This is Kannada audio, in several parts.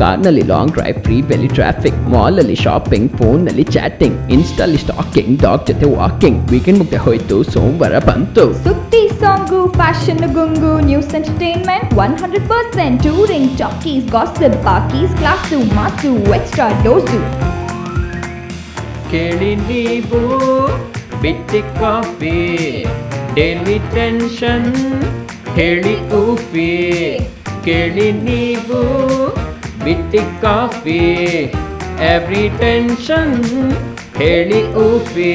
ಕಾರ್ನಲ್ಲಿ ಲಾಂಗ್ ಡ್ರೈವ್ ಫ್ರೀ ಬೆಲಿ ಟ್ರಾಫಿಕ್ ಮಾಲ್ ಅಲ್ಲಿ ಶಾಪಿಂಗ್ ಫೋನ್ ನಲ್ಲಿ ಚಾಟಿಂಗ್ ಇನ್ಸ್ಟಾಲಿ ಸ್ಟಾಕಿಂಗ್ ಡಾಗ್ ಜೊತೆ ವಾಕಿಂಗ್ ವೀಕೆಂಡ್ ಮುಗ್ದೆ ಹೋಯ್ತು ಸೋಮವಾರ ಬಂತು ಸುದ್ದಿ song fashion ಗುಂಗು news entertainment one hundred percent touring talkies gossip ಪಾಕೀಸ್ class mass extra dose ಕೇಳಿ ನೀವು ಬಿಟ್ಟಿ ಕಾಫಿ ಡೈಲಿ ಟೆನ್ಷನ್ ಹೇಳಿ ಊಫಿ ಕೇಳಿ ನೀವು ಬಿಟ್ಟಿ ಕಾಫಿ ಎವ್ರಿ ಟೆನ್ಷನ್ ಹೇಳಿ ಊಫಿ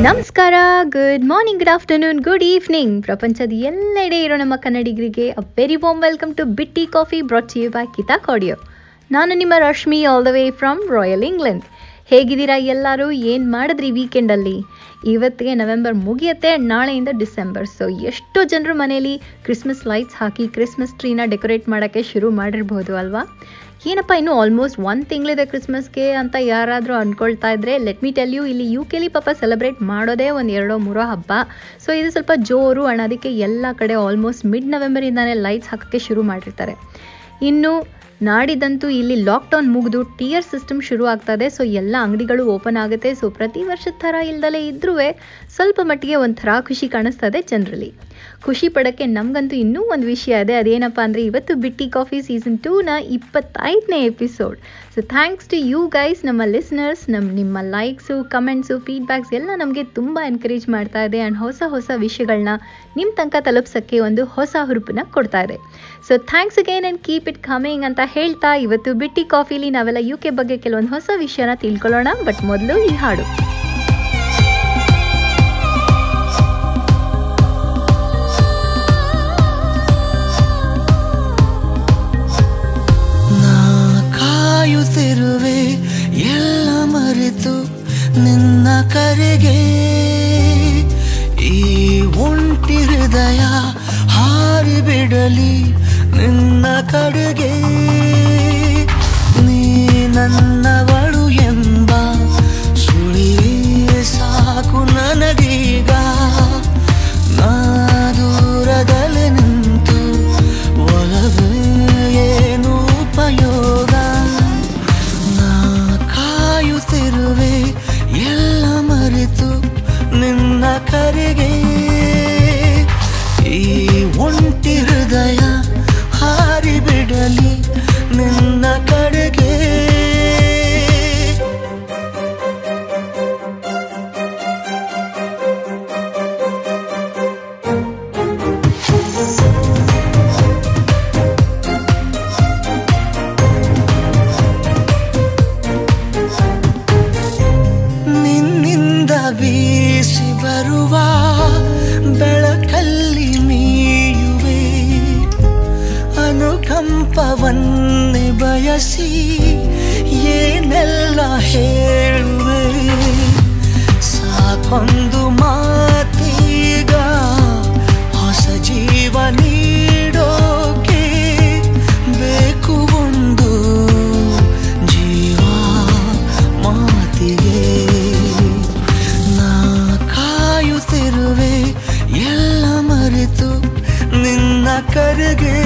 ನಮಸ್ಕಾರ good morning good afternoon good evening ಪ್ರಪಂಚದ ಎಲ್ಲೆಡೆ ಇರೋ ನಮ್ಮ ಕನ್ನಡಿಗರಿಗೆ a very warm welcome to Bitti coffee brought you by Keisha ಕಾಡಿಯೋ ನಾನು ನಿಮ್ಮ Rashmi all the way from royal England ಹೇಗಿದ್ದೀರಾ ಎಲ್ಲರೂ? ಏನು ಮಾಡಿದ್ರಿ ವೀಕೆಂಡಲ್ಲಿ? ಇವತ್ತಿಗೆ ನವೆಂಬರ್ ಮುಗಿಯುತ್ತೆ, ನಾಳೆಯಿಂದ ಡಿಸೆಂಬರ್. ಸೊ ಎಷ್ಟೋ ಜನರು ಮನೆಯಲ್ಲಿ ಕ್ರಿಸ್ಮಸ್ ಲೈಟ್ಸ್ ಹಾಕಿ ಕ್ರಿಸ್ಮಸ್ ಟ್ರೀನ ಡೆಕೋರೇಟ್ ಮಾಡೋಕ್ಕೆ ಶುರು ಮಾಡಿರ್ಬೋದು ಅಲ್ವಾ? ಏನಪ್ಪ ಇನ್ನು ಆಲ್ಮೋಸ್ಟ್ ಒಂದು ತಿಂಗಳಿದೆ ಕ್ರಿಸ್ಮಸ್ಗೆ ಅಂತ ಯಾರಾದರೂ ಅಂದ್ಕೊಳ್ತಾ ಇದ್ರೆ ಲೆಟ್ ಮಿ ಟೆಲ್ ಯು ಇಲ್ಲಿ ಯು ಕೆಲಿ ಪಾಪ ಸೆಲೆಬ್ರೇಟ್ ಮಾಡೋದೇ ಒಂದು ಎರಡೋ ಮೂರೋ ಹಬ್ಬ. ಸೊ ಇದು ಸ್ವಲ್ಪ ಜೋರು ಅಣ್ಣ ಅದಕ್ಕೆ ಎಲ್ಲ ಕಡೆ ಆಲ್ಮೋಸ್ಟ್ ಮಿಡ್ ನವೆಂಬರಿಂದಾನೇ ಲೈಟ್ಸ್ ಹಾಕೋಕ್ಕೆ ಶುರು ಮಾಡಿರ್ತಾರೆ. ಇನ್ನು ನಾಡಿದಂತೂ ಇಲ್ಲಿ ಲಾಕ್ಡೌನ್ ಮುಗಿದು ಟಿಯರ್ ಸಿಸ್ಟಮ್ ಶುರು ಆಗ್ತದೆ. ಸೊ ಎಲ್ಲ ಅಂಗಡಿಗಳು ಓಪನ್ ಆಗುತ್ತೆ. ಸೊ ಪ್ರತಿ ವರ್ಷದ ಥರ ಇಲ್ದಲೇ ಇದ್ರೂ ಸ್ವಲ್ಪ ಮಟ್ಟಿಗೆ ಒಂಥರ ಖುಷಿ ಕಾಣಿಸ್ತದೆ ಜನರಲಿ ಖುಷಿ ಪಡೋಕ್ಕೆ ನಮಗಂತೂ ಇನ್ನೂ ಒಂದು ವಿಷಯ ಇದೆ. ಅದೇನಪ್ಪ ಅಂದರೆ ಇವತ್ತು ಬಿಟ್ಟಿ ಕಾಫಿ ಸೀಸನ್ ಟೂನ ಇಪ್ಪತ್ತೈದನೇ episode. So thanks to you guys ನಮ್ಮ ಲಿಸ್ನರ್ಸ್ ನಮ್ಮ ನಿಮ್ಮ ಲೈಕ್ಸು ಕಮೆಂಟ್ಸು ಫೀಡ್ಬ್ಯಾಕ್ಸ್ ಎಲ್ಲ ನಮಗೆ ತುಂಬ ಎನ್ಕರೇಜ್ ಮಾಡ್ತಾ ಇದೆ ಆ್ಯಂಡ್ ಹೊಸ ಹೊಸ ವಿಷಯಗಳನ್ನ ನಿಮ್ಮ ತನಕ ತಲುಪ್ಸೋಕ್ಕೆ ಒಂದು ಹೊಸ ಹುರುಪನ್ನ ಕೊಡ್ತಾ ಇದೆ. So thanks again and keep it coming ಅಂತ ಹೇಳ್ತಾ ಇವತ್ತು ಬಿಟ್ಟಿ ಕಾಫಿಲಿ ನಾವೆಲ್ಲ ಯು ಕೆ ಬಗ್ಗೆ ಕೆಲವೊಂದು ಹೊಸ ವಿಷಯನ ತಿಳ್ಕೊಳ್ಳೋಣ. ಬಟ್ ಮೊದಲು ಈ ಹಾಡು. ಬಿಡಲಿ ನಿನ್ನ ಕಡೆಗೆ. ನೀ ನನ್ನವಳು ಎಂಬ ಸುಳಿವೇ ಸಾಕು ನನಗೀಗ. ದೂರದಲ್ಲಿ ನಿಂತು ಒಲವೇ ಏನು ಉಪಯೋಗ? ನಾ ಕಾಯುತ್ತಿರುವೆ ಎಲ್ಲ ಮರೆತು ನಿನ್ನ ಕರೆಗೆ. ಒಂಟಿ ಹೃದಯ ಹಾರಿ ಬಿಡಲಿ ನಿನ್ನ ಬಯಸಿ ಏನೆಲ್ಲ ಹೇಳುವೆ ಸಾಕೊಂದು ಮಾತೀಗ ಹೊಸ ಜೀವ ನೀಡೋಕೆ ಬೇಕು ಒಂದು ಜೀವ ಮಾತಿಗೆ. ನಾ ಕಾಯುತ್ತಿರುವೆ, ಎಲ್ಲ ಮರೆತು ನಿನ್ನ ಕರೆಗೆ.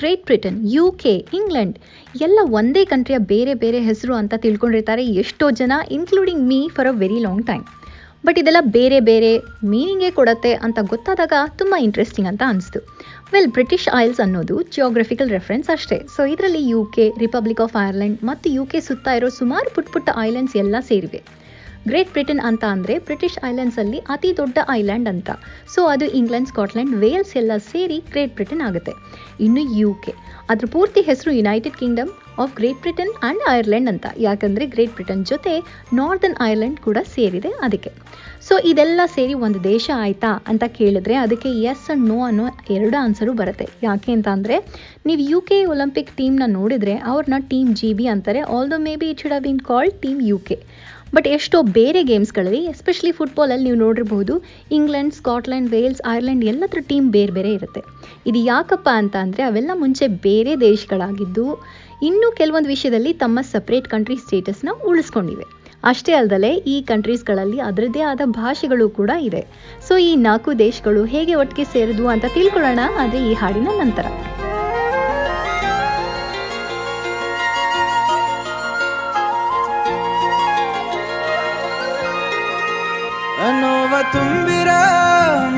Great Britain U K England ಎಲ್ಲ ಒಂದೇ ಕಂಟ್ರಿಯ ಬೇರೆ ಬೇರೆ ಹೆಸರು ಅಂತ ತಿಳ್ಕೊಂಡಿರ್ತಾರೆ ಎಷ್ಟೋ ಜನ including me for a very long time but ಇದೆಲ್ಲ ಬೇರೆ ಬೇರೆ ಮೀನಿಂಗೇ ಕೊಡತ್ತೆ ಅಂತ ಗೊತ್ತಾದಾಗ ತುಂಬ ಇಂಟ್ರೆಸ್ಟಿಂಗ್ ಅಂತ ಅನಿಸ್ತು. ವೆಲ್ ಬ್ರಿಟಿಷ್ ಐಲ್ಸ್ ಅನ್ನೋದು ಜಿಯೋಗ್ರಫಿಕಲ್ ರೆಫರೆನ್ಸ್ ಅಷ್ಟೇ. ಸೊ ಇದರಲ್ಲಿ U K Republic of Ireland ಮತ್ತು ಯು ಕೆ ಸುತ್ತ ಇರೋ ಸುಮಾರು ಪುಟ್ಟ ಪುಟ್ಟ ಐಲ್ಯಾಂಡ್ಸ್ ಎಲ್ಲ ಸೇರಿವೆ. ಗ್ರೇಟ್ ಬ್ರಿಟನ್ ಅಂತ ಅಂದರೆ ಬ್ರಿಟಿಷ್ ಐಲ್ಯಾಂಡ್ಸಲ್ಲಿ ಅತಿ ದೊಡ್ಡ ಐಲ್ಯಾಂಡ್ ಅಂತ. ಸೊ ಅದು ಇಂಗ್ಲೆಂಡ್ ಸ್ಕಾಟ್ಲೆಂಡ್ ವೇಲ್ಸ್ ಎಲ್ಲ ಸೇರಿ ಗ್ರೇಟ್ ಬ್ರಿಟನ್ ಆಗುತ್ತೆ. ಇನ್ನು ಯು ಕೆ ಅದ್ರ ಪೂರ್ತಿ ಹೆಸರು United Kingdom of Great Britain and Ireland ಅಂತ. ಯಾಕಂದರೆ ಗ್ರೇಟ್ ಬ್ರಿಟನ್ ಜೊತೆ ನಾರ್ದನ್ ಐರ್ಲೆಂಡ್ ಕೂಡ ಸೇರಿದೆ ಅದಕ್ಕೆ. ಸೊ ಇದೆಲ್ಲ ಸೇರಿ ಒಂದು ದೇಶ ಆಯಿತಾ ಅಂತ ಕೇಳಿದ್ರೆ ಅದಕ್ಕೆ ಎಸ್ ಅಂಡ್ ನೋ ಅನ್ನೋ ಎರಡು ಆನ್ಸರು ಬರುತ್ತೆ. ಯಾಕೆ ಅಂತ ಅಂದರೆ, ನೀವು ಯು ಕೆ ಒಲಿಂಪಿಕ್ ಟೀಮ್ನ ನೋಡಿದರೆ ಅವ್ರನ್ನ ಟೀಮ್ ಜಿ ಬಿ ಅಂತಾರೆ although maybe it should have been team U K but ಎಷ್ಟೋ ಬೇರೆ ಗೇಮ್ಸ್ಗಳಲ್ಲಿ ಎಸ್ಪೆಷಲಿ ಫುಟ್ಬಾಲಲ್ಲಿ ನೀವು ನೋಡಿರ್ಬೋದು ಇಂಗ್ಲೆಂಡ್ ಸ್ಕಾಟ್ಲೆಂಡ್ ವೇಲ್ಸ್ ಐರ್ಲೆಂಡ್ ಎಲ್ಲತ್ರ ಟೀಮ್ ಬೇರೆ ಬೇರೆ ಇರುತ್ತೆ. ಇದು ಯಾಕಪ್ಪ ಅಂತ ಅಂದರೆ ಅವೆಲ್ಲ ಮುಂಚೆ ಬೇರೆ ದೇಶಗಳಾಗಿದ್ದು, ಇನ್ನೂ ಕೆಲವೊಂದು ವಿಷಯದಲ್ಲಿ ತಮ್ಮ ಸಪ್ರೇಟ್ ಕಂಟ್ರಿ ಸ್ಟೇಟಸ್ನ ಉಳಿಸ್ಕೊಂಡಿವೆ. ಅಷ್ಟೇ ಅಲ್ಲದೆ ಈ ಕಂಟ್ರೀಸ್ಗಳಲ್ಲಿ ಅದರದ್ದೇ ಆದ ಭಾಷೆಗಳು ಕೂಡ ಇದೆ. ಸೊ ಈ ನಾಲ್ಕು ದೇಶಗಳು ಹೇಗೆ ಒಟ್ಟಿಗೆ ಸೇರಿದ್ವು ಅಂತ ತಿಳ್ಕೊಳ್ಳೋಣ ಆದರೆ ಈ ಹಾಡಿನ ನಂತರ. ತುಂಬಿರ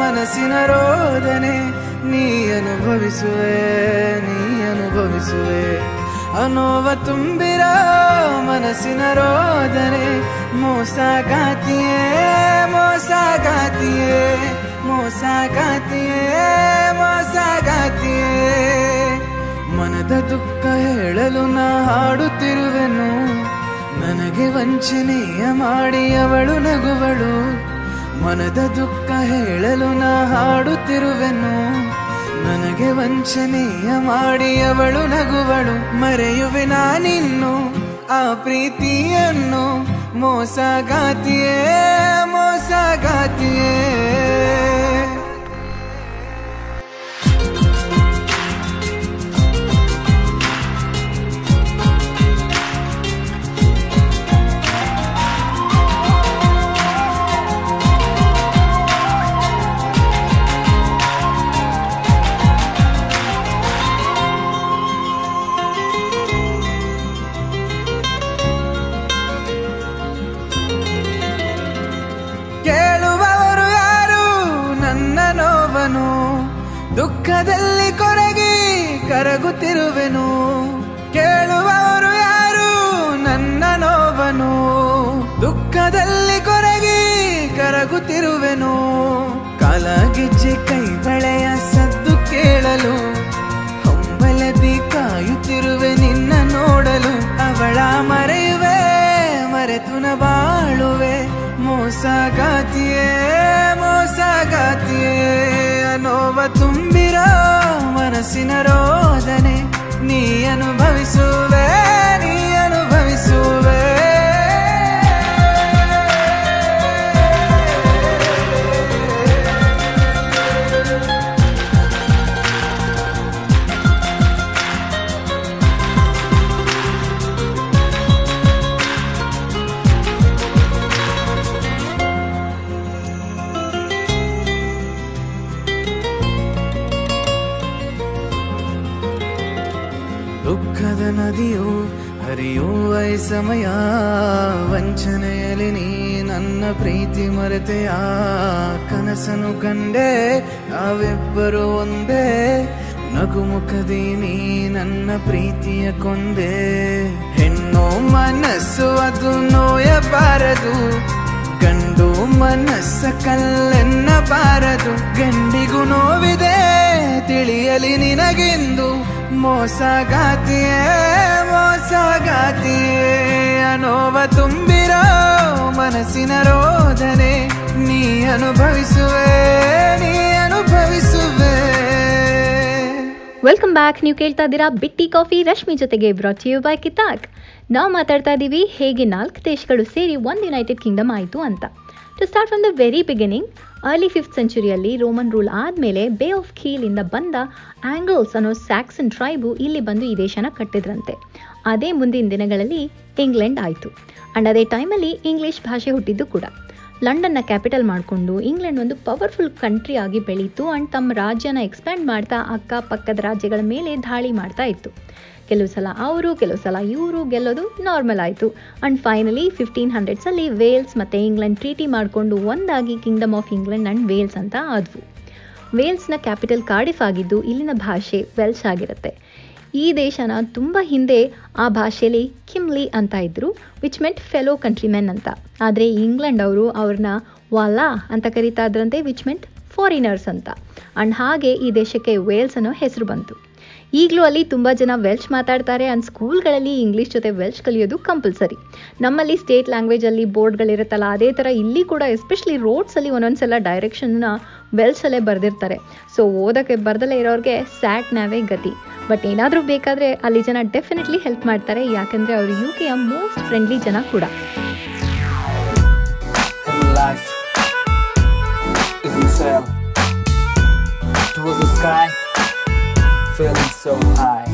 ಮನಸ್ಸಿನ ರೋದನೆ, ನೀ ಅನುಭವಿಸುವೆ ನೀ ಅನುಭವಿಸುವೆ. ಅನೋವ ತುಂಬಿರ ಮನಸ್ಸಿನ ರೋದನೆ ಮೋಸಗಾತಿಯೇ ಮೋಸಗಾತಿಯೇ ಮೋಸಗಾತಿಯೇ ಮೋಸಗಾತಿಯೇ ಮನದ ದುಃಖ ಹೇಳಲು ನಾ ಹಾಡುತ್ತಿರುವೆನು, ನನಗೆ ವಂಚನೆಯ ಮಾಡಿ ಅವಳು ನಗುವಳು. ಮನದ ದುಃಖ ಹೇಳಲು ನಾ ಹಾಡುತ್ತಿರುವೆನು. ನನಗೆ ವಂಚನೀಯ ಮಾಡಿಯವಳು ನಗುವಳು. ಮರೆಯುವೆ ನಾನಿನ್ನು ಆ ಪ್ರೀತಿಯನ್ನು ಮೋಸಗಾತಿಯೇ ಮೋಸಗಾತಿಯೇ. ನೋವನು ದುಃಖದಲ್ಲಿ ಕೊರಗಿ ಕರಗುತ್ತಿರುವೆನು. ಕೇಳುವವರು ಯಾರು? ನನ್ನ ನೋವನು. ದುಃಖದಲ್ಲಿ ಕೊರಗಿ ಕರಗುತ್ತಿರುವೆನು. ಕಾಲಾಗಿಜ್ಜೆ ಕೈ ಬಳೆಯ ಸದ್ದು ಕೇಳಲು ಹೊಂಬಲದಿ ಕಾಯುತ್ತಿರುವೆ ನಿನ್ನ ನೋಡಲು. ಅವಳ ಮರೆಯುವೆ ಮರೆತು ನ ಬಾಳುವೆ. ಮೋಸಗಾತಿಯೇ ಮೋಸಗಾತಿಯೇ ಅನೋವ ತುಂಬಿರೋ ಮನಸ್ಸಿನ ರೋದನೆ ನೀ ಅನುಭವಿಸುವೆ ನದಿಯು ಹರಿಯೋ ವೈ ಸಮಯ. ವಂಚನೆಯಲ್ಲಿ ನೀ ನನ್ನ ಪ್ರೀತಿ ಮರೆತೆಯ ಕನಸನು ಕಂಡೆ, ನಾವಿಬ್ಬರು ಒಂದೇ. ನಗುಮುಖದಿ ನೀ ನನ್ನ ಪ್ರೀತಿಯ ಕೊಂದೆ. ಹೆಣ್ಣು ಮನಸ್ಸು ಅದು ನೋಯಬಾರದು. ಗಂಡು ಮನಸ್ಸ ಕಲ್ಲೆನ್ನಬಾರದು. ಗಂಡಿಗೂ ನೋವಿದೆ, ತಿಳಿಯಲಿ ನಿನಗೆಂದು. ಮೋಸಗಾತಿಯೇ ಮೋಸಗಾತಿಯೇ, ಅನೋವ ತುಂಬಿರೋ ಮನಸ್ಸಿನ ರೋಧನೆ ನೀ ಅನುಭವಿಸುವೆ ನೀ ಅನುಭವಿಸುವೆ. ವೆಲ್ಕಮ್ ಬ್ಯಾಕ್ ನೀವು ಕೇಳ್ತಾ ಇದ್ದೀರಾ ಬಿಟ್ಟಿ ಕಾಫಿ, ರಶ್ಮಿ ಜೊತೆಗೆ ಬ್ರಾಟ್ ಯು ಬೈ ಕಿತಾಕ್ ನಾವು ಮಾತಾಡ್ತಾ ಇದ್ದೀವಿ ಹೇಗೆ ನಾಲ್ಕು ದೇಶಗಳು ಸೇರಿ ಒಂದು ಯುನೈಟೆಡ್ ಕಿಂಗ್ಡಮ್ ಆಯಿತು ಅಂತ. To start from the very beginning early fifth ಸೆಂಚುರಿಯಲ್ಲಿ Roman rule ಆದಮೇಲೆ ಬೇ ಆಫ್ ಖೀಲಿಂದ ಬಂದ ಆಂಗಲ್ಸ್ ಅನ್ನೋ ಸ್ಯಾಕ್ಸನ್ ಟ್ರೈಬು ಇಲ್ಲಿ ಬಂದು ಈ ದೇಶನ ಕಟ್ಟಿದ್ರಂತೆ. ಅದೇ ಮುಂದಿನ ದಿನಗಳಲ್ಲಿ ಇಂಗ್ಲೆಂಡ್ ಆಯಿತು. ಆ್ಯಂಡ್ ಅದೇ ಟೈಮಲ್ಲಿ ಇಂಗ್ಲೀಷ್ ಭಾಷೆ ಹುಟ್ಟಿದ್ದು ಕೂಡ. ಲಂಡನ್ನ ಕ್ಯಾಪಿಟಲ್ ಮಾಡಿಕೊಂಡು ಇಂಗ್ಲೆಂಡ್ ಒಂದು ಪವರ್ಫುಲ್ ಕಂಟ್ರಿ ಆಗಿ ಬೆಳೀತು ಆ್ಯಂಡ್ ತಮ್ಮ ರಾಜ್ಯನ ಎಕ್ಸ್ಪ್ಯಾಂಡ್ ಮಾಡ್ತಾ ಅಕ್ಕಪಕ್ಕದ ರಾಜ್ಯಗಳ ಮೇಲೆ ದಾಳಿ ಮಾಡ್ತಾ ಇತ್ತು. ಕೆಲವು ಸಲ ಅವರು, ಕೆಲವು ಸಲ ಇವರು ಗೆಲ್ಲೋದು ನಾರ್ಮಲ್ ಆಯಿತು. ಆ್ಯಂಡ್ ಫೈನಲಿ ಫಿಫ್ಟೀನ್ ಹಂಡ್ರೆಡ್ಸಲ್ಲಿ ವೇಲ್ಸ್ ಮತ್ತು ಇಂಗ್ಲೆಂಡ್ ಟ್ರೀಟಿ ಮಾಡಿಕೊಂಡು ಒಂದಾಗಿ Kingdom of England and Wales ಅಂತ ಆದವು. ವೇಲ್ಸ್ನ ಕ್ಯಾಪಿಟಲ್ ಕಾರ್ಡಿಫ್ ಆಗಿದ್ದು ಇಲ್ಲಿನ ಭಾಷೆ ವೆಲ್ಶ್ ಆಗಿರುತ್ತೆ. ಈ ದೇಶನ ತುಂಬ ಹಿಂದೆ ಆ ಭಾಷೆಯಲ್ಲಿ ಕಿಮ್ಲಿ ಅಂತ ಇದ್ದರು ವಿಚ್ ಮೆಂಟ್ ಫೆಲೋ ಕಂಟ್ರಿಮೆನ್ ಅಂತ. ಆದರೆ ಇಂಗ್ಲೆಂಡ್ ಅವರು ಅವ್ರನ್ನ ವಾಲಾ ಅಂತ ಕರೀತಾ ಇದ್ರಂತೆ ವಿಚ್ ಮೆಂಟ್ ಫಾರಿನರ್ಸ್ ಅಂತ. ಆ್ಯಂಡ್ ಹಾಗೆ ಈ ದೇಶಕ್ಕೆ ವೇಲ್ಸ್ ಅನ್ನೋ ಹೆಸರು ಬಂತು. ಈಗಲೂ ಅಲ್ಲಿ ತುಂಬ ಜನ ವೆಲ್ಚ್ ಮಾತಾಡ್ತಾರೆ ಆ್ಯಂಡ್ ಸ್ಕೂಲ್ಗಳಲ್ಲಿ ಇಂಗ್ಲೀಷ್ ಜೊತೆ ವೆಲ್ಚ್ ಕಲಿಯೋದು ಕಂಪಲ್ಸರಿ ನಮ್ಮಲ್ಲಿ ಸ್ಟೇಟ್ ಲ್ಯಾಂಗ್ವೇಜಲ್ಲಿ ಬೋರ್ಡ್ಗಳಿರುತ್ತಲ್ಲ ಅದೇ ಥರ ಇಲ್ಲಿ ಕೂಡ ಎಸ್ಪೆಷಲಿ ರೋಡ್ಸಲ್ಲಿ ಒಂದೊಂದ್ಸಲ ಡೈರೆಕ್ಷನ್ನ ವೆಲ್ಸಲ್ಲೇ ಬರೆದಿರ್ತಾರೆ. ಸೊ ಓದೋಕ್ಕೆ ಬರ್ದಲೇ ಇರೋರಿಗೆ ಸ್ಯಾಟ್ ನಾವೇ ಗತಿ. ಬಟ್ ಏನಾದರೂ ಬೇಕಾದರೆ ಅಲ್ಲಿ ಜನ ಡೆಫಿನೆಟ್ಲಿ ಹೆಲ್ಪ್ ಮಾಡ್ತಾರೆ ಯಾಕಂದರೆ ಅವರು ಯು ಕೆಯ ಮೋಸ್ಟ್ ಫ್ರೆಂಡ್ಲಿ ಜನ ಕೂಡ. Life sky, feeling so high.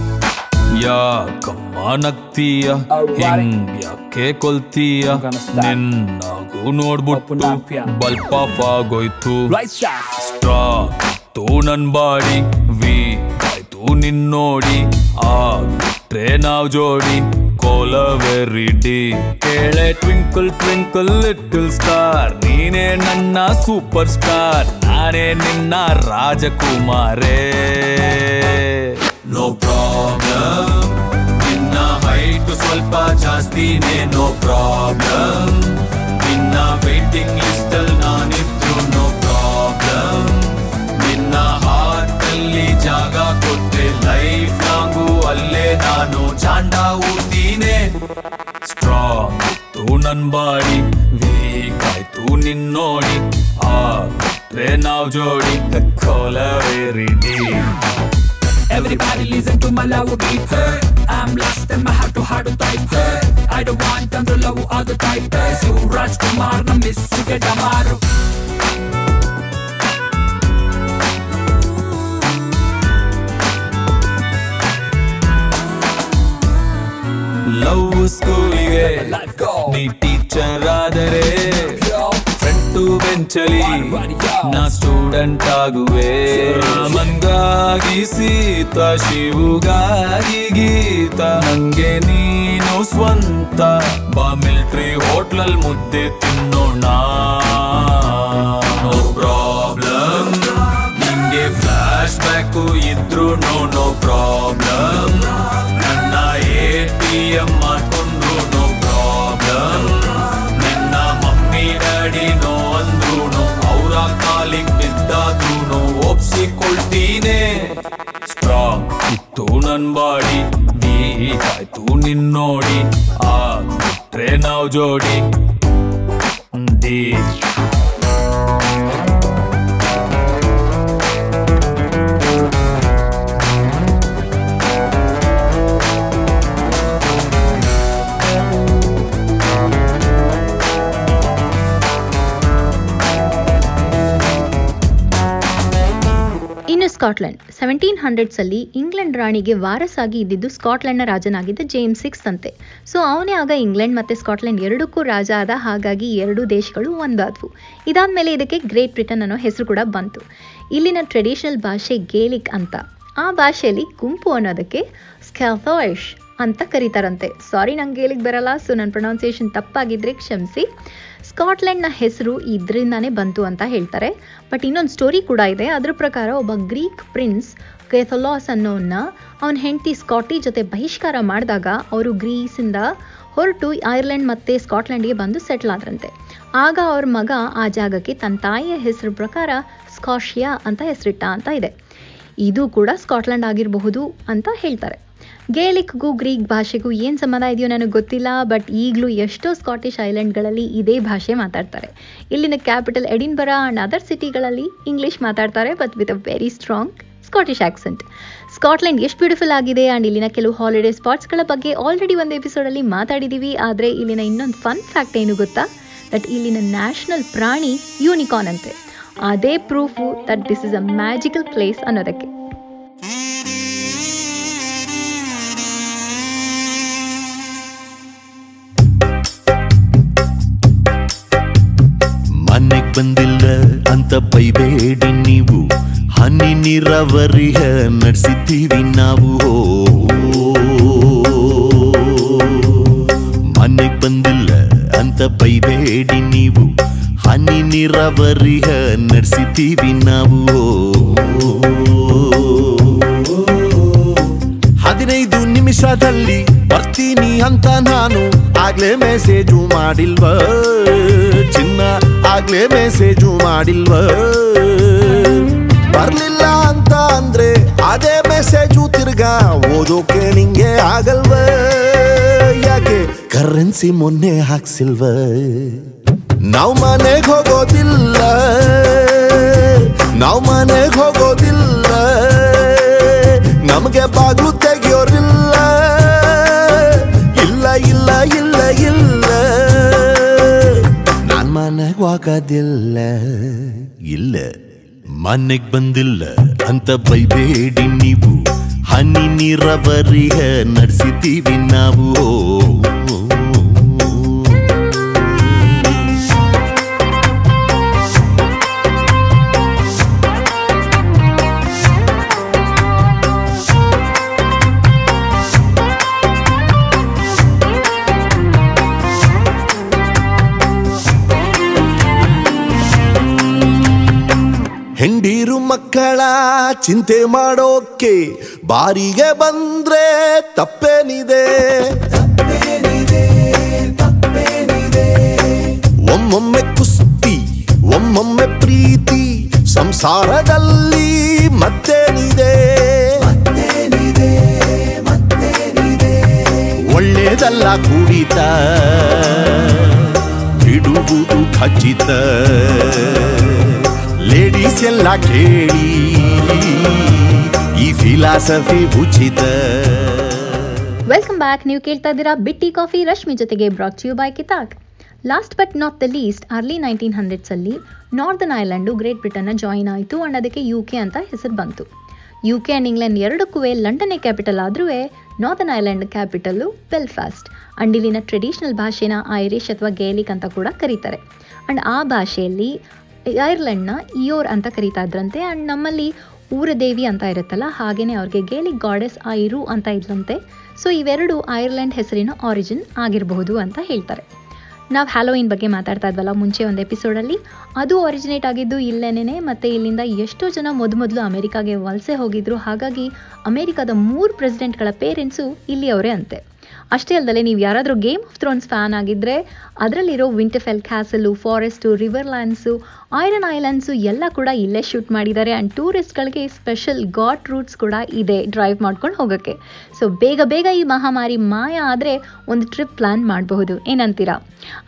ನಗ್ತೀಯ Alright. ಹಿಂಗ್ ಯಾಕೆ ಕೊಲ್ತೀಯ? ನಿನ್ನಗೂ ನೋಡ್ಬಿಟ್ಟು. ಬಲ್ಪ ಆಗೋಯ್ತು. ಇತ್ತು ನನ್ ಬಾಡಿ. ವೀಕ್ ಆಯ್ತು ನಿನ್ನೋಡಿ. ಆಗ್ಬಿಟ್ರೆ ನಾವ್ ಜೋಡಿ. ಕೋಲವೆರಿಡಿ ಕೇಳೆ ಟ್ವಿಂಕಲ್ ಟ್ವಿಂಕಲ್ ಲಿಟಲ್ ಸ್ಟಾರ್ ನೀನೇ ನನ್ನ ಸೂಪರ್ ಸ್ಟಾರ್ ನಾನೇ ನಿನ್ನ ರಾಜಕುಮಾರೇ. ನೋ ಪ್ರಾಬ್ಲಮ್ ನಿನ್ನ ಹೈಟ್ ಸ್ವಲ್ಪ ಜಾಸ್ತಿನೇ ನೋ ಪ್ರಾಬ್ಲಮ್ ನಿನ್ನ ವೇಟಿಂಗ್ ಲಿಸ್ಟಲ್ ನಾನಿದ್ರು ನೋ ಪ್ರಾಬ್ಲಮ್ ನಿನ್ನ ಹಾರ್ಟ್ ಅಲ್ಲಿ ಜಾಗ ಕೊಟ್ಟೆ ಲೈಫ್ ಅಲ್ಲೇ ನಾನು ಚಾಂಡ ಊತೀನೆ ಸ್ಟ್ರಾಂಗ್ ನನ್ ಬಾಡಿ ವೀಕ್ ಆಯ್ತು ನಿನ್ನೋಡಿ ಆಗ್ಬಿಟ್ರೆ ನಾವ್ ಜೋಡಿ Kolaveri Everybody listen to my love beat. Hey, I'm lost in my heart to heart to type. Hey, I don't want them to love other type. Hey, so Rajkumar na miss love ಸ್ಕೂಲಿಗೆ. ನೀ ಟೀಚರ್ ಆದರೆ ಫ್ರಂಟು ಬೆಂಚಲಿ ನಾ ಸ್ಟೂಡೆಂಟ್ ಆಗುವೆ. ರಾಮನ್ಗಾಗಿ ಸೀತ, ಶಿವುಗಾಗಿ ಗೀತ. ನಂಗೆ ನೀನು ಸ್ವಂತ, ಬಾ ಮಿಲ್ಟ್ರಿ ಹೋಟ್ಲಲ್ ಮುದ್ದೆ ತಿನ್ನೋಣ. ನೋ ಪ್ರಾಬ್ಲಮ್ ನಿಂಗೆ ಫ್ಲಾಶ್ ಬ್ಯಾಕು ಇದ್ರು ನೋ ಎ ಮಾಡ್ಕೊಂಡು ನೋ ಪ್ರಾಬ್ಲಮ್ ನಿನ್ನ ಮಮ್ಮಿ ಡ್ಯಾಡಿ ನೋ ಅಂದ್ರೂನು, ಅವರ ಕಾಲಿಗೆ ಬಿದ್ದಾದ್ರೂನು ಒಪ್ಸಿಕೊಳ್ತೀನಿ. ಸ್ಟ್ರಾಂಗ್ ಇತ್ತು ನನ್ ಬಾಡಿ ವೀಕ್ ಆಯ್ತು ಆ ಬಿಟ್ರೆ ನಾವು ಜೋಡಿ. ಡಿ. ಸ್ಕಾಟ್ಲೆಂಡ್. ಸೆವೆಂಟೀನ್ ಹಂಡ್ರೆಡ್ಸಲ್ಲಿ ಇಂಗ್ಲೆಂಡ್ ರಾಣಿಗೆ ವಾರಸಾಗಿ ಇದ್ದಿದ್ದು ಸ್ಕಾಟ್ಲೆಂಡ್ನ ರಾಜನಾಗಿದ್ದ ಜೇಮ್ಸ್ ಸಿಕ್ಸ್ ಅಂತೆ. ಸೊ ಅವನೇ ಆಗ ಇಂಗ್ಲೆಂಡ್ ಮತ್ತು ಸ್ಕಾಟ್ಲೆಂಡ್ ಎರಡಕ್ಕೂ ರಾಜ ಆದ ಹಾಗಾಗಿ ಎರಡೂ ದೇಶಗಳು ಒಂದಾದವು. ಇದಾದಮೇಲೆ ಇದಕ್ಕೆ ಗ್ರೇಟ್ ಬ್ರಿಟನ್ ಅನ್ನೋ ಹೆಸರು ಕೂಡ ಬಂತು. ಇಲ್ಲಿನ ಟ್ರೆಡಿಷನಲ್ ಭಾಷೆ ಗೇಲಿಕ್ ಅಂತ. ಆ ಭಾಷೆಯಲ್ಲಿ ಗುಂಪು ಅನ್ನೋದಕ್ಕೆ ಸ್ಕ್ಯಾಫಾಯ್ಶ್ ಅಂತ ಕರೀತಾರಂತೆ. ಸಾರಿ ನಂಗೆ ಗೇಲಿಕ್ ಬರಲ್ಲ ಸೊ ನನ್ನ ಪ್ರೊನೌನ್ಸಿಯೇಷನ್ ತಪ್ಪಾಗಿದ್ರೆ ಕ್ಷಮಿಸಿ. ಸ್ಕಾಟ್ಲೆಂಡ್ನ ಹೆಸರು ಇದರಿಂದಾನೇ ಬಂತು ಅಂತ ಹೇಳ್ತಾರೆ. ಬಟ್ ಇನ್ನೊಂದು ಸ್ಟೋರಿ ಕೂಡ ಇದೆ. ಅದ್ರ ಪ್ರಕಾರ ಒಬ್ಬ ಗ್ರೀಕ್ ಪ್ರಿನ್ಸ್ ಕೆಥಲಾಸ್ ಅನ್ನೋನ್ನ ಅವನ ಹೆಂಡತಿ ಸ್ಕಾಟಿ ಜೊತೆ ಬಹಿಷ್ಕಾರ ಮಾಡಿದಾಗ ಅವರು ಗ್ರೀಸಿಂದ ಹೊರಟು ಐರ್ಲೆಂಡ್ ಮತ್ತು ಸ್ಕಾಟ್ಲೆಂಡ್ಗೆ ಬಂದು ಸೆಟ್ಲ್ ಆದ್ರಂತೆ. ಆಗ ಅವ್ರ ಮಗ ಆ ಜಾಗಕ್ಕೆ ತನ್ನ ತಾಯಿಯ ಹೆಸರು ಪ್ರಕಾರ ಸ್ಕಾಷಿಯಾ ಅಂತ ಹೆಸರಿಟ್ಟ ಅಂತ ಇದೆ. ಇದು ಕೂಡ ಸ್ಕಾಟ್ಲೆಂಡ್ ಆಗಿರಬಹುದು ಅಂತ ಹೇಳ್ತಾರೆ. ಗೇಲಿಕ್ಗೂ ಗ್ರೀಕ್ ಭಾಷೆಗೂ ಏನು ಸಂಬಂಧ ಇದೆಯೋ ನನಗೆ ಗೊತ್ತಿಲ್ಲ, ಬಟ್ ಈಗಲೂ ಎಷ್ಟೋ ಸ್ಕಾಟಿಷ್ ಐಲ್ಯಾಂಡ್ಗಳಲ್ಲಿ ಇದೇ ಭಾಷೆ ಮಾತಾಡ್ತಾರೆ. ಇಲ್ಲಿನ ಕ್ಯಾಪಿಟಲ್ ಎಡಿನ್ಬರ ಆ್ಯಂಡ್ ಅದರ್ ಸಿಟಿಗಳಲ್ಲಿ ಇಂಗ್ಲೀಷ್ ಮಾತಾಡ್ತಾರೆ, but with a very strong Scottish accent. Scotland ಎಷ್ಟು ಬ್ಯೂಟಿಫುಲ್ ಆಗಿದೆ ಆ್ಯಂಡ್ ಇಲ್ಲಿನ ಕೆಲವು ಹಾಲಿಡೇ ಸ್ಪಾಟ್ಸ್ಗಳ ಬಗ್ಗೆ ಆಲ್ರೆಡಿ ಒಂದು ಎಪಿಸೋಡಲ್ಲಿ ಮಾತಾಡಿದ್ದೀವಿ ಆದರೆ ಇಲ್ಲಿನ ಇನ್ನೊಂದು ಫನ್ ಫ್ಯಾಕ್ಟ್ ಏನು ಗೊತ್ತಾ? ದಟ್ ಇಲ್ಲಿನ ನ್ಯಾಷನಲ್ ಪ್ರಾಣಿ ಯೂನಿಕಾರ್ನ್ ಅಂತೆ. ಅದೇ proof that this is a magical place ಅನ್ನೋದಕ್ಕೆ. ಬಂದಿಲ್ಲ ಅಂತ ಬೈಬೇಡಿ ನೀವು ಹನಿ ನೀರಾವರಿಯ ನಡೆಸಿದ್ದೀವಿ ನಾವು ಮನೆಗ್ ಬಂದಿಲ್ಲ ಅಂತ ಬೈಬೇಡಿ ನೀವು ಹನಿ ನೀರಾವರಿಯ ನಡೆಸಿದ್ದೀವಿ ನಾವು ನಿಮಿಷದಲ್ಲಿ ಬರ್ತೀನಿ ಅಂತ ನಾನು ಆಗ್ಲೇ ಮೆಸೇಜು ಮಾಡಿಲ್ವ? ಚಿನ್ನ ಆಗ್ಲೇ ಮೆಸೇಜು ಮಾಡಿಲ್ವ? ಬರ್ಲಿಲ್ಲ ಅಂತ ಅಂದ್ರೆ ಅದೇ ಮೆಸೇಜು ತಿರ್ಗಾ ಓದೋಕೆ ನಿಂಗೆ ಆಗಲ್ವ? ಯಾಕೆ ಕರೆನ್ಸಿ ಮೊನ್ನೆ ಹಾಕ್ಸಿಲ್ವ? ನಾವು ಮನೆಗೆ ಹೋಗೋದಿಲ್ಲ. ನಾವು ಮನೆಗೆ ಹೋಗೋದಿಲ್ಲ. ನಮಗೆ ಬಾಗ್ಲು ತೆಗಿಯೋರಿಲ್ಲ ಮನೆಗ್ ಹೋಗೋದಿಲ್ಲ ಇಲ್ಲ ಮನೆಗ್ ಬಂದಿಲ್ಲ ಅಂತ ಬೈಬೇಡಿ ನೀವು ಹನಿ ನೀರವರಿಗ ನಡೆಸಿದ್ದೀವಿ ನಾವು ಮಕ್ಕಳ ಚಿಂತೆ ಮಾಡೋಕೆ ಬಾರಿಗೆ ಬಂದ್ರೆ ತಪ್ಪೇನಿದೆ. ಒಮ್ಮೊಮ್ಮೆ ಕುಸ್ತಿ, ಒಮ್ಮೊಮ್ಮೆ ಪ್ರೀತಿ ಸಂಸಾರದಲ್ಲಿ ಮತ್ತೇನಿದೆ. ಒಳ್ಳೇದಲ್ಲ ಕುಡಿತ ಬಿಡುವುದು ಖಚಿತ. ಲೇಡೀಸ್ ಎಲ್ಲ ಕೇಳಿ ಈ ಫಿಲಾಸಫಿ ಉಚಿತ. ವೆಲ್ಕಮ್ ಬ್ಯಾಕ್ ನೀವು ಕೇಳ್ತಾ ಇದ್ದೀರಾ ಬಿಟ್ಟಿ ಕಾಫಿ, ರಶ್ಮಿ ಜೊತೆಗೆ brought you by ಕಿತಾಕ್. Last but not the least early nineteen ಹಂಡ್ರೆಡ್ಸಲ್ಲಿ Northern Ireland Great ಬ್ರಿಟನ್ನ ಜಾಯಿನ್ ಆಯಿತು. ಅಂಡ್ ಅದಕ್ಕೆ ಯು ಕೆ ಅಂತ ಹೆಸರು ಬಂತು. ಯು ಕೆ ಆ್ಯಂಡ್ ಇಂಗ್ಲೆಂಡ್ ಎರಡಕ್ಕೂ ಲಂಡನ್ನೇ ಕ್ಯಾಪಿಟಲ್ ಆದರೂ Northern Ireland capital Belfast and ಇಲ್ಲಿನ ಟ್ರೆಡಿಷನಲ್ ಭಾಷೆನ ಐರಿಷ್ ಅಥವಾ ಗೇಲಿಕ್ ಅಂತ ಕೂಡ ಕರೀತಾರೆ. ಅಂಡ್ ಆ ಭಾಷೆಯಲ್ಲಿ ಐರ್ಲೆಂಡ್ನ ಇಯೋರ್ ಅಂತ ಕರೀತಾ ಇದ್ರಂತೆ ಆ್ಯಂಡ್ ನಮ್ಮಲ್ಲಿ ಊರ ದೇವಿ ಅಂತ ಇರುತ್ತಲ್ಲ ಹಾಗೆಯೇ ಅವ್ರಿಗೆ ಗೇಲಿಕ್ ಗಾಡೆಸ್ ಐರು ಅಂತ ಇದ್ಲಂತೆ ಸೊ ಇವೆರಡು ಐರ್ಲೆಂಡ್ ಹೆಸರಿನ ಆರಿಜಿನ್ ಆಗಿರಬಹುದು ಅಂತ ಹೇಳ್ತಾರೆ. ನಾವು ಹ್ಯಾಲೋಯಿನ್ ಬಗ್ಗೆ ಮಾತಾಡ್ತಾ ಇದ್ವಲ್ಲ ಮುಂಚೆ ಒಂದು ಎಪಿಸೋಡಲ್ಲಿ, ಅದು ಒರಿಜಿನೇಟ್ ಆಗಿದ್ದು ಇಲ್ಲೇನೇ ಮತ್ತು ಇಲ್ಲಿಂದ ಎಷ್ಟೋ ಜನ ಮೊದಮೊದಲು ಅಮೆರಿಕಾಗೆ ವಲಸೆ ಹೋಗಿದ್ರು, ಹಾಗಾಗಿ ಅಮೆರಿಕದ ಮೂರು ಪ್ರೆಸಿಡೆಂಟ್ಗಳ ಪೇರೆಂಟ್ಸು ಇಲ್ಲಿಯವರೇ ಅಂತೆ. ಅಷ್ಟೇ ಅಲ್ಲದೆ ನೀವು ಯಾರಾದರೂ ಗೇಮ್ ಆಫ್ ಥ್ರೋನ್ಸ್ ಫ್ಯಾನ್ ಆಗಿದ್ದರೆ ಅದರಲ್ಲಿರೋ Winterfell castle forest Riverlands Iron Islands ಎಲ್ಲ ಕೂಡ ಇಲ್ಲೇ ಶೂಟ್ ಮಾಡಿದ್ದಾರೆ ಆ್ಯಂಡ್ ಟೂರಿಸ್ಟ್ಗಳಿಗೆ ಸ್ಪೆಷಲ್ ಗಾಟ್ ರೂಟ್ಸ್ ಕೂಡ ಇದೆ ಡ್ರೈವ್ ಮಾಡ್ಕೊಂಡು ಹೋಗೋಕ್ಕೆ. ಸೊ ಬೇಗ ಬೇಗ ಈ ಮಹಾಮಾರಿ ಮಾಯ ಆದರೆ ಒಂದು ಟ್ರಿಪ್ ಪ್ಲ್ಯಾನ್ ಮಾಡಬಹುದು. ಏನಂತೀರಾ?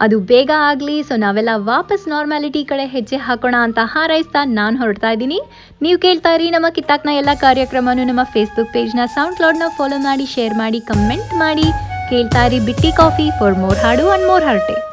ಅದು ಬೇಗ ಆಗಲಿ ಸೊ ನಾವೆಲ್ಲ ವಾಪಸ್ ನಾರ್ಮ್ಯಾಲಿಟಿ ಕಡೆ ಹೆಜ್ಜೆ ಹಾಕೋಣ ಅಂತ ಹಾರೈಸ್ತಾ ನಾನು ಹೊರಡ್ತಾ ಇದ್ದೀನಿ. ನೀವು ಕೇಳ್ತಾ ಇರಿ ನಮ್ಮ ಕಿತ್ತಾಕ್ನ ಎಲ್ಲ ಕಾರ್ಯಕ್ರಮನೂ ನಮ್ಮ ಫೇಸ್ಬುಕ್ ಪೇಜ್ನ ಸೌಂಡ್ ಕ್ಲೌಡ್ನ ಫಾಲೋ ಮಾಡಿ ಶೇರ್ ಮಾಡಿ ಕಮೆಂಟ್ ಮಾಡಿ. ಕೇಳ್ತಾ ಇರಿ ಬಿಟ್ಟಿ ಕಾಫಿ ಫಾರ್ ಮೋರ್ ಹಾಡು ಅಂಡ್ ಮೋರ್ ಹರ್ಟೆ.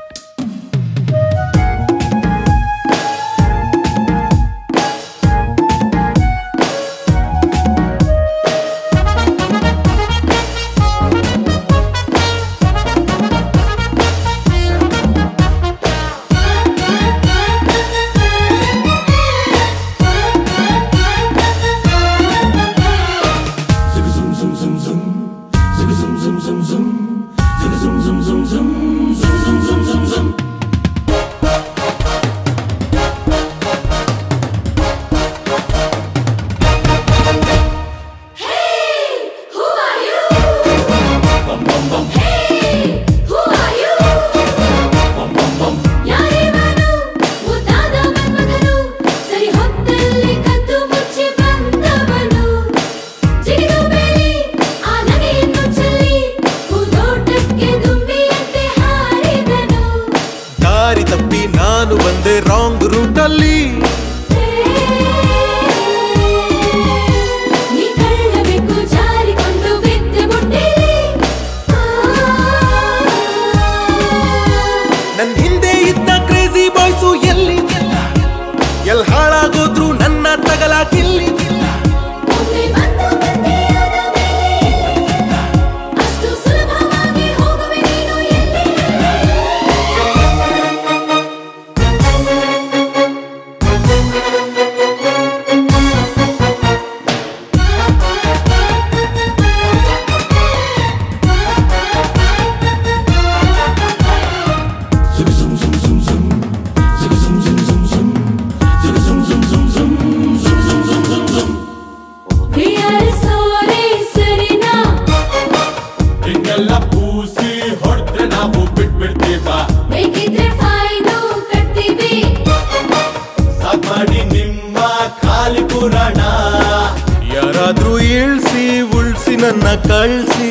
ಹೇಗಾದ್ರೂ ಇಳಿಸಿ ಉಳ್ಸಿ ನನ್ನ ಕಳ್ಸಿ.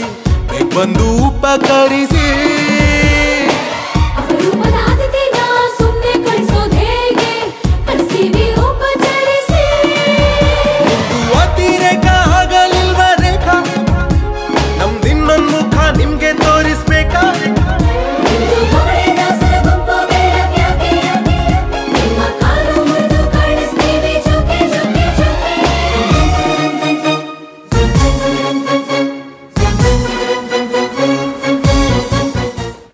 ಬಂದು ಉಪಕರಿಸಿ